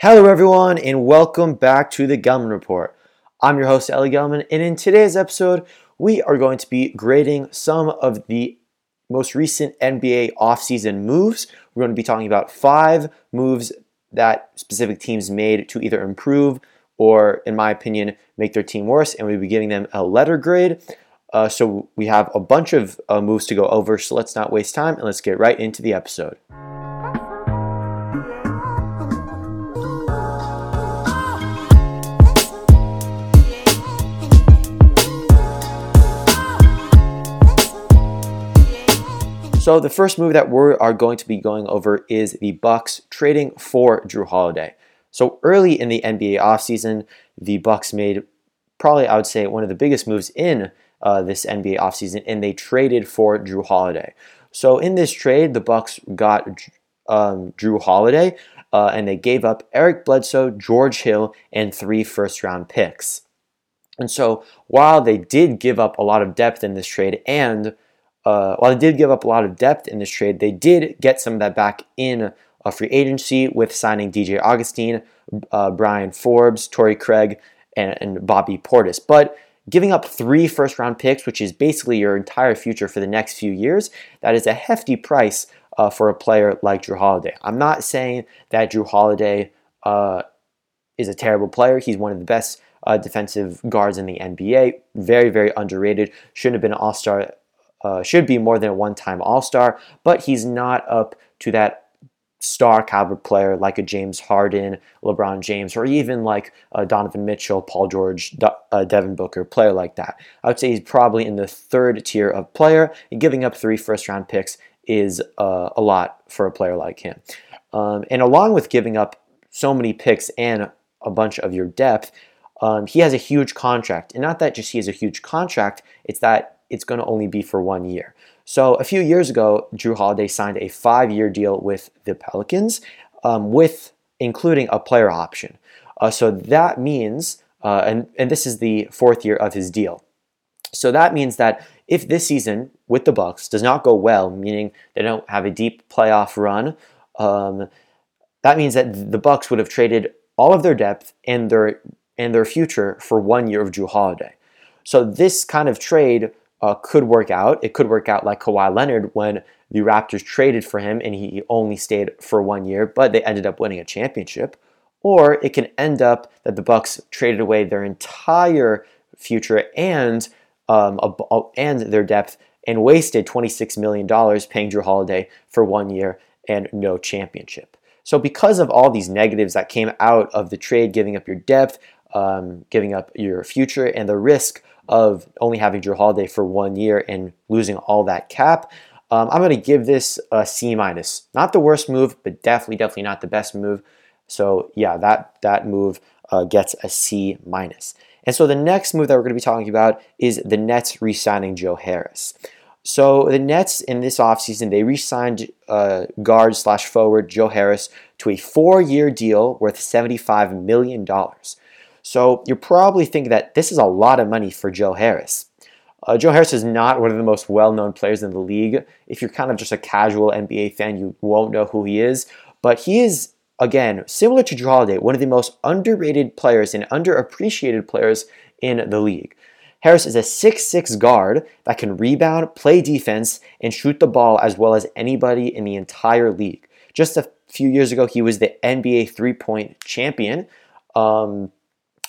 Hello, everyone, and welcome back to the Gelman Report. I'm your host, Ellie Gelman, and in today's episode, we are going to be grading some of the most recent NBA offseason moves. We're going to be talking about five moves that specific teams made to either improve or, in my opinion, make their team worse, and we'll be giving them a letter grade. Uh, so we have a bunch of uh, moves to go over, so let's not waste time and let's get right into the episode. So the first move that we are going to be going over is the Bucks trading for Jrue Holiday. So early in the NBA offseason, the Bucks made probably I would say one of the biggest moves in uh, this NBA offseason, and they traded for Jrue Holiday. So in this trade, the Bucks got um, Jrue Holiday, uh, and they gave up Eric Bledsoe, George Hill, and three first-round picks. And so while they did give up a lot of depth in this trade and uh, while they did give up a lot of depth in this trade, they did get some of that back in a free agency with signing DJ Augustin, uh, Bryn Forbes, Torrey Craig, and, and Bobby Portis. But giving up three first round picks, which is basically your entire future for the next few years, that is a hefty price uh, for a player like Jrue Holiday. I'm not saying that Jrue Holiday uh, is a terrible player. He's one of the best uh, defensive guards in the NBA. Very, very underrated. Shouldn't have been an all star uh, should be more than a one time All Star, but he's not up to that star caliber player like a James Harden, LeBron James, or even like uh, Donovan Mitchell, Paul George, uh, Devin Booker, player like that. I would say he's probably in the third tier of player, and giving up three first round picks is uh, a lot for a player like him. Um, and along with giving up so many picks and a bunch of your depth, um, he has a huge contract. And not that just he has a huge contract, it's that it's going to only be for one year. So a few years ago, Jrue Holiday signed a five-year deal with the Pelicans, um, with including a player option. Uh, so that means, uh, and and this is the fourth year of his deal. So that means that if this season with the Bucks does not go well, meaning they don't have a deep playoff run, um, that means that the Bucks would have traded all of their depth and their and their future for one year of Jrue Holiday. So this kind of trade uh, could work out. It could work out like Kawhi Leonard when the Raptors traded for him and he only stayed for one year, but they ended up winning a championship. Or it can end up that the Bucks traded away their entire future and um, a, and their depth and wasted $26 million paying Jrue Holiday for one year and no championship. So, because of all these negatives that came out of the trade, giving up your depth, um, giving up your future, and the risk of only having Jrue Holiday for one year and losing all that cap. Um, I'm going to give this a C minus. Not the worst move, but definitely, definitely not the best move. So yeah, that that move uh, gets a C minus. And so the next move that we're going to be talking about is the Nets re-signing Joe Harris. So the Nets in this offseason, they re-signed uh, guard slash forward Joe Harris to a four-year deal worth $75 million. So you're probably thinking that this is a lot of money for Joe Harris. Uh, Joe Harris is not one of the most well known players in the league. If you're kind of just a casual NBA fan, you won't know who he is. But he is, again, similar to Jrue Holiday, one of the most underrated players and underappreciated players in the league. Harris is a 6'6 guard that can rebound, play defense, and shoot the ball as well as anybody in the entire league. Just a few years ago, he was the NBA three point champion. Um,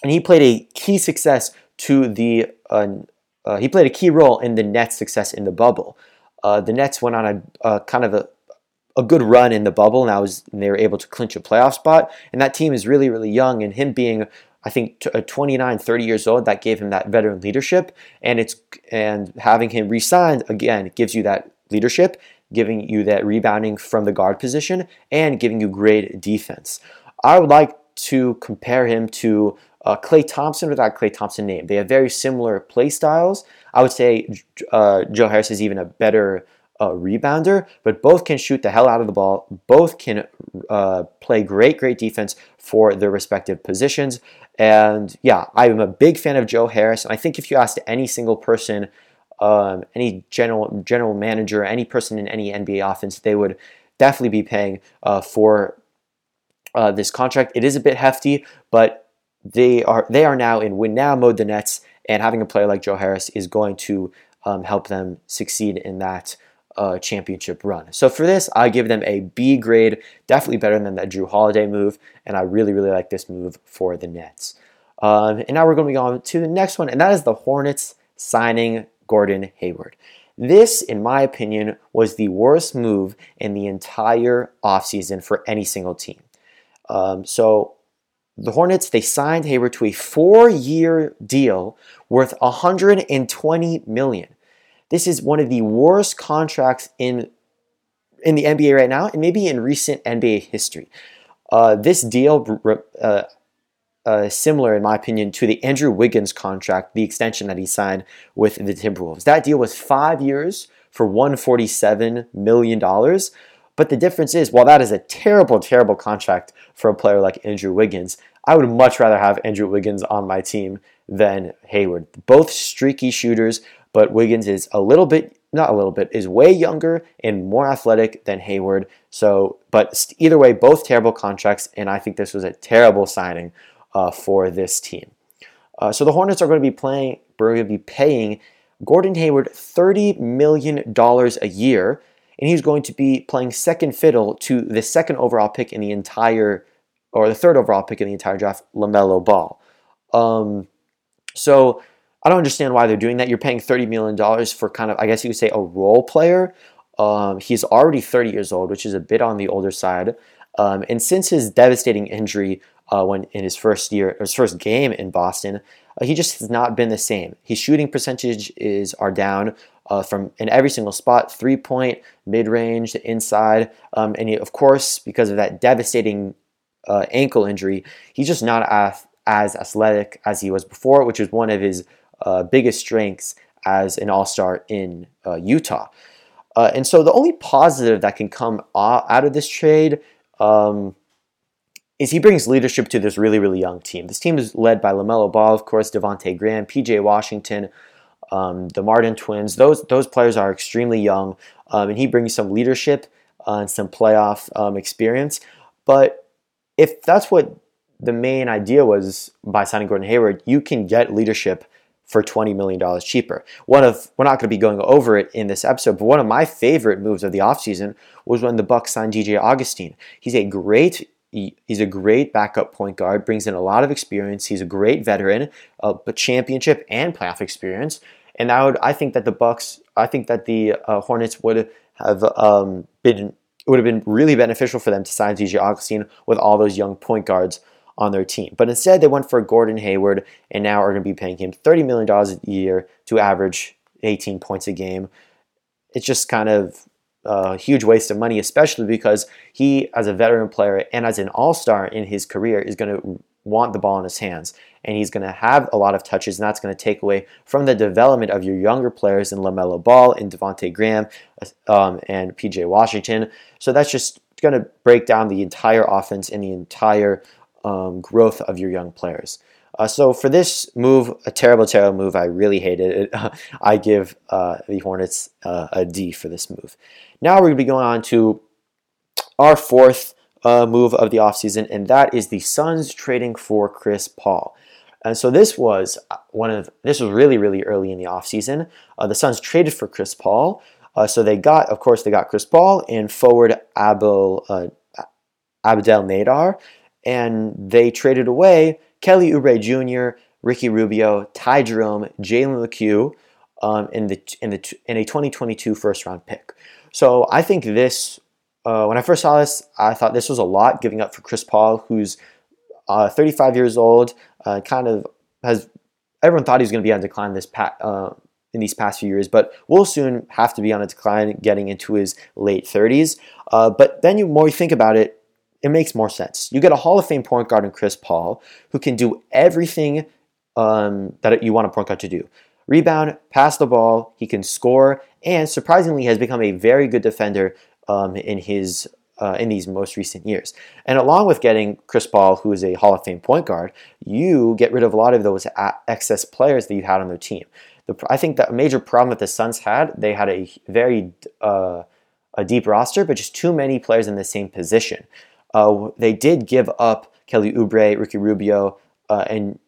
and he played a key success to the uh, uh, he played a key role in the Nets' success in the bubble. Uh, the Nets went on a, a kind of a, a good run in the bubble, and, was, and they were able to clinch a playoff spot. And that team is really, really young, and him being I think t- uh, 29, 30 years old, that gave him that veteran leadership, and it's and having him re-signed again gives you that leadership, giving you that rebounding from the guard position, and giving you great defense. I would like to compare him to uh, Klay Thompson without Klay Thompson name. They have very similar play styles. I would say uh, Joe Harris is even a better uh, rebounder, but both can shoot the hell out of the ball. Both can uh, play great, great defense for their respective positions. And yeah, I'm a big fan of Joe Harris. And I think if you asked any single person, um, any general general manager, any person in any NBA offense, they would definitely be paying uh, for uh, this contract. It is a bit hefty, but they are they are now in win now mode. The Nets and having a player like Joe Harris is going to um, help them succeed in that uh, championship run. So for this, I give them a B grade, definitely better than that Jrue Holiday move, and I really really like this move for the Nets. Um, and now we're going to be on to the next one, and that is the Hornets signing Gordon Hayward. This, in my opinion, was the worst move in the entire offseason for any single team. Um, so the Hornets, they signed Hayward to a four-year deal worth 120 million. This is one of the worst contracts in in the NBA right now, and maybe in recent NBA history. Uh, this deal uh, uh, similar, in my opinion, to the Andrew Wiggins contract, the extension that he signed with the Timberwolves. That deal was five years for $147 million. But the difference is, while that is a terrible, terrible contract for a player like Andrew Wiggins, I would much rather have Andrew Wiggins on my team than Hayward. Both streaky shooters, but Wiggins is a little bit, not a little bit, is way younger and more athletic than Hayward. So, but either way, both terrible contracts, and I think this was a terrible signing uh, for this team. Uh, so the Hornets are going to be playing, we're going to be paying Gordon Hayward $30 million a year, and he's going to be playing second fiddle to the second overall pick in the entire, or the third overall pick in the entire draft, LaMelo Ball. Um, so I don't understand why they're doing that. You're paying $30 million for kind of, I guess you could say, a role player. Um, he's already 30 years old, which is a bit on the older side. Um, and since his devastating injury uh, when in his first year, his first game in Boston, uh, he just has not been the same. His shooting percentage is are down uh, from in every single spot, three point, mid range, inside, um, and he, of course because of that devastating uh, ankle injury, he's just not as, as athletic as he was before, which is one of his uh, biggest strengths as an All Star in uh, Utah. and so the only positive that can come out of this trade. Um, is he brings leadership to this really, really young team. This team is led by LaMelo Ball, of course, Devonte Graham, PJ Washington, um, the Martin twins. Those, those players are extremely young, um, and he brings some leadership uh, and some playoff um, experience. But if that's what the main idea was by signing Gordon Hayward, you can get leadership for $20 million cheaper. One of we're not going to be going over it in this episode, but one of my favorite moves of the offseason was when the Bucks signed DJ Augustin. He's a great he, he's a great backup point guard, brings in a lot of experience. He's a great veteran, uh, but championship and playoff experience. And I would, I think that the Bucks, I think that the uh, Hornets would have um, been, would have been really beneficial for them to sign DJ Augustin with all those young point guards on their team. But instead, they went for Gordon Hayward, and now are going to be paying him $30 million a year to average 18 points a game. It's just kind of a huge waste of money, especially because he, as a veteran player and as an all star in his career, is going to want the ball in his hands. And he's going to have a lot of touches, and that's going to take away from the development of your younger players in LaMelo Ball, in Devonte Graham, um, and PJ Washington. So that's just going to break down the entire offense and the entire um, growth of your young players. Uh, so for this move, a terrible, terrible move, I really hated it. I give uh, the Hornets uh, a D for this move. Now we're going to be going on to our fourth uh, move of the offseason, and that is the Suns trading for Chris Paul. And so this was uh, one of this was really really early in the offseason. Uh, the Suns traded for Chris Paul. Uh, so they got, of course, they got Chris Paul and forward Abel Abdel Nader, and they traded away Kelly Oubre Jr., Ricky Rubio, Ty Jerome, Jalen Lecque, um, in the in the in a 2022 first round pick. So I think this. Uh, when I first saw this, I thought this was a lot giving up for Chris Paul, who's uh, 35 years old, uh, kind of has. Everyone thought he was going to be on decline this pa- uh, in these past few years, but will soon have to be on a decline, getting into his late 30s. Uh, but then you more you think about it, it makes more sense. You get a Hall of Fame point guard in Chris Paul who can do everything um, that you want a point guard to do rebound, pass the ball, he can score, and surprisingly has become a very good defender um, in his uh, in these most recent years. And along with getting Chris Paul, who is a Hall of Fame point guard, you get rid of a lot of those excess players that you had on their team. The, I think that a major problem that the Suns had, they had a very uh, a deep roster, but just too many players in the same position. Uh, they did give up Kelly Oubre, Ricky Rubio, uh, and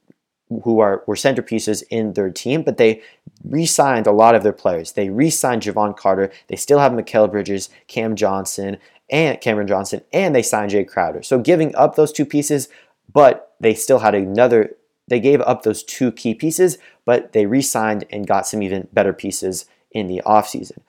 who are were centerpieces in their team, but they re-signed a lot of their players. They re-signed Jevon Carter. They still have Mikal Bridges, Cam Johnson, and Cameron Johnson, and they signed Jae Crowder. So giving up those two pieces, but they still had another. They gave up those two key pieces, but they re-signed and got some even better pieces in the offseason.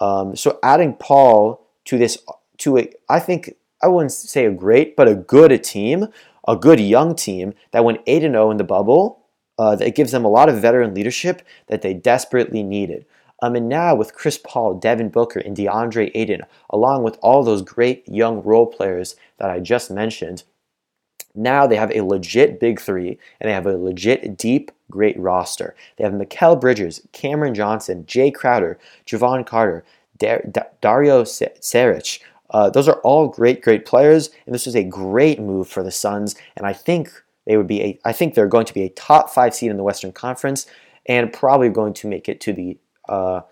Um, so adding Paul to this, to a, I think I wouldn't say a great, but a good a team, a good young team that went 8 0 in the bubble. Uh, that gives them a lot of veteran leadership that they desperately needed. Um, and now with Chris Paul, Devin Booker, and DeAndre Ayton, along with all those great young role players that I just mentioned, now they have a legit big three and they have a legit deep, great roster. They have Mikal Bridges, Cameron Johnson, Jae Crowder, Jevon Carter, Dar- Dario Saric, uh, those are all great, great players, and this was a great move for the Suns. And I think they would be a, I think they're going to be a top five seed in the Western Conference, and probably going to make it to the uh,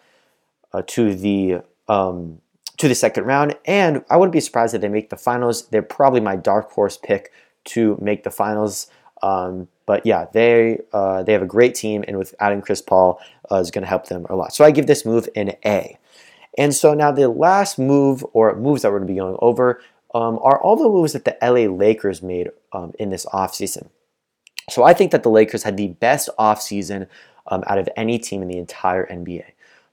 uh, to the um, to the second round. And I wouldn't be surprised if they make the finals. They're probably my dark horse pick to make the finals. Um, but yeah, they uh, they have a great team, and with adding Chris Paul uh, is going to help them a lot. So I give this move an A. And so now the last move or moves that we're going to be going over um, are all the moves that the LA Lakers made um, in this offseason. So I think that the Lakers had the best offseason um, out of any team in the entire NBA.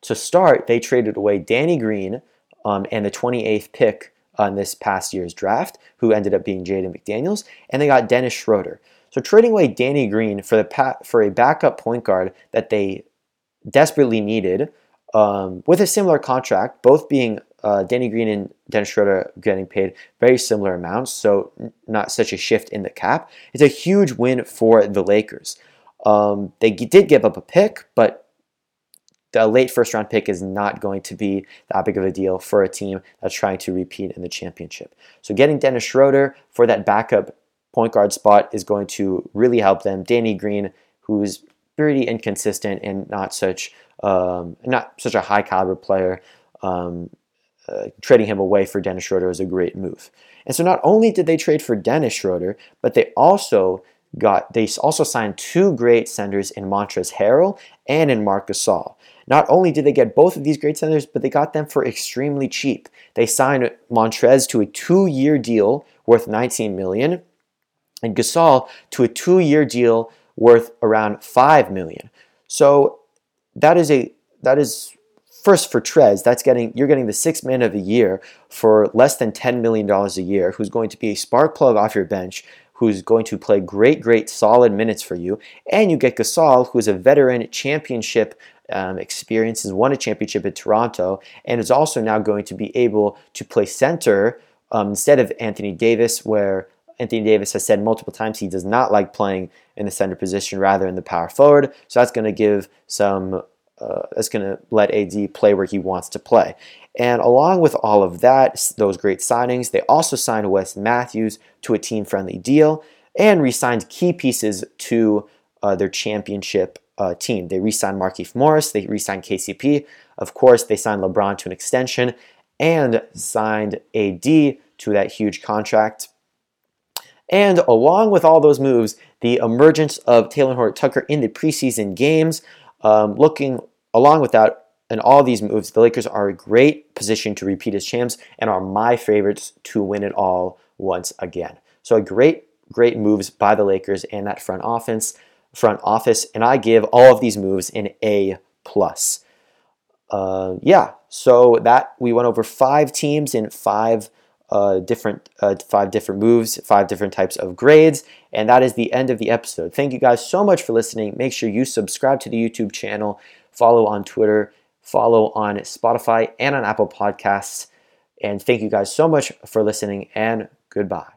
To start, they traded away Danny Green um, and the 28th pick on this past year's draft, who ended up being Jaden McDaniels, and they got Dennis Schroeder. So trading away Danny Green for the pa- for a backup point guard that they desperately needed um, with a similar contract, both being uh, Danny Green and Dennis Schroeder getting paid very similar amounts, so not such a shift in the cap. It's a huge win for the Lakers. Um, they did give up a pick, but the late first round pick is not going to be that big of a deal for a team that's trying to repeat in the championship. So getting Dennis Schroeder for that backup point guard spot is going to really help them. Danny Green, who's pretty inconsistent and not such um, not such a high caliber player. Um, uh, trading him away for Dennis Schroeder was a great move. And so not only did they trade for Dennis Schroeder, but they also got they also signed two great centers in Montrezl Harrell and in Marc Gasol. Not only did they get both of these great centers, but they got them for extremely cheap. They signed Montrez to a two-year deal worth 19 million, and Gasol to a two-year deal worth around 5 million. So that is a that is first for Trez, that's getting you're getting the sixth man of the year for less than $10 million a year, who's going to be a spark plug off your bench, who's going to play great, great, solid minutes for you. And you get Gasol, who's a veteran championship um, experience, has won a championship in Toronto, and is also now going to be able to play center um, instead of Anthony Davis, where Anthony Davis has said multiple times he does not like playing in the center position, rather in the power forward. So that's going to give some. Uh, that's going to let AD play where he wants to play. And along with all of that, those great signings, they also signed Wes Matthews to a team-friendly deal and re-signed key pieces to uh, their championship uh, team. They re-signed Markieff Morris, they re-signed KCP. Of course, they signed LeBron to an extension and signed AD to that huge contract. And along with all those moves, the emergence of Talen Horton-Tucker in the preseason games, um, looking along with that, and all these moves, the Lakers are a great position to repeat as champs and are my favorites to win it all once again. So a great, great moves by the Lakers and that front office, front office, and I give all of these moves an A plus. Uh, yeah, so that we went over five teams in five uh, different uh, five different moves, five different types of grades, and that is the end of the episode. Thank you guys so much for listening. Make sure you subscribe to the YouTube channel, follow on Twitter, follow on Spotify and on Apple Podcasts. And thank you guys so much for listening, and goodbye.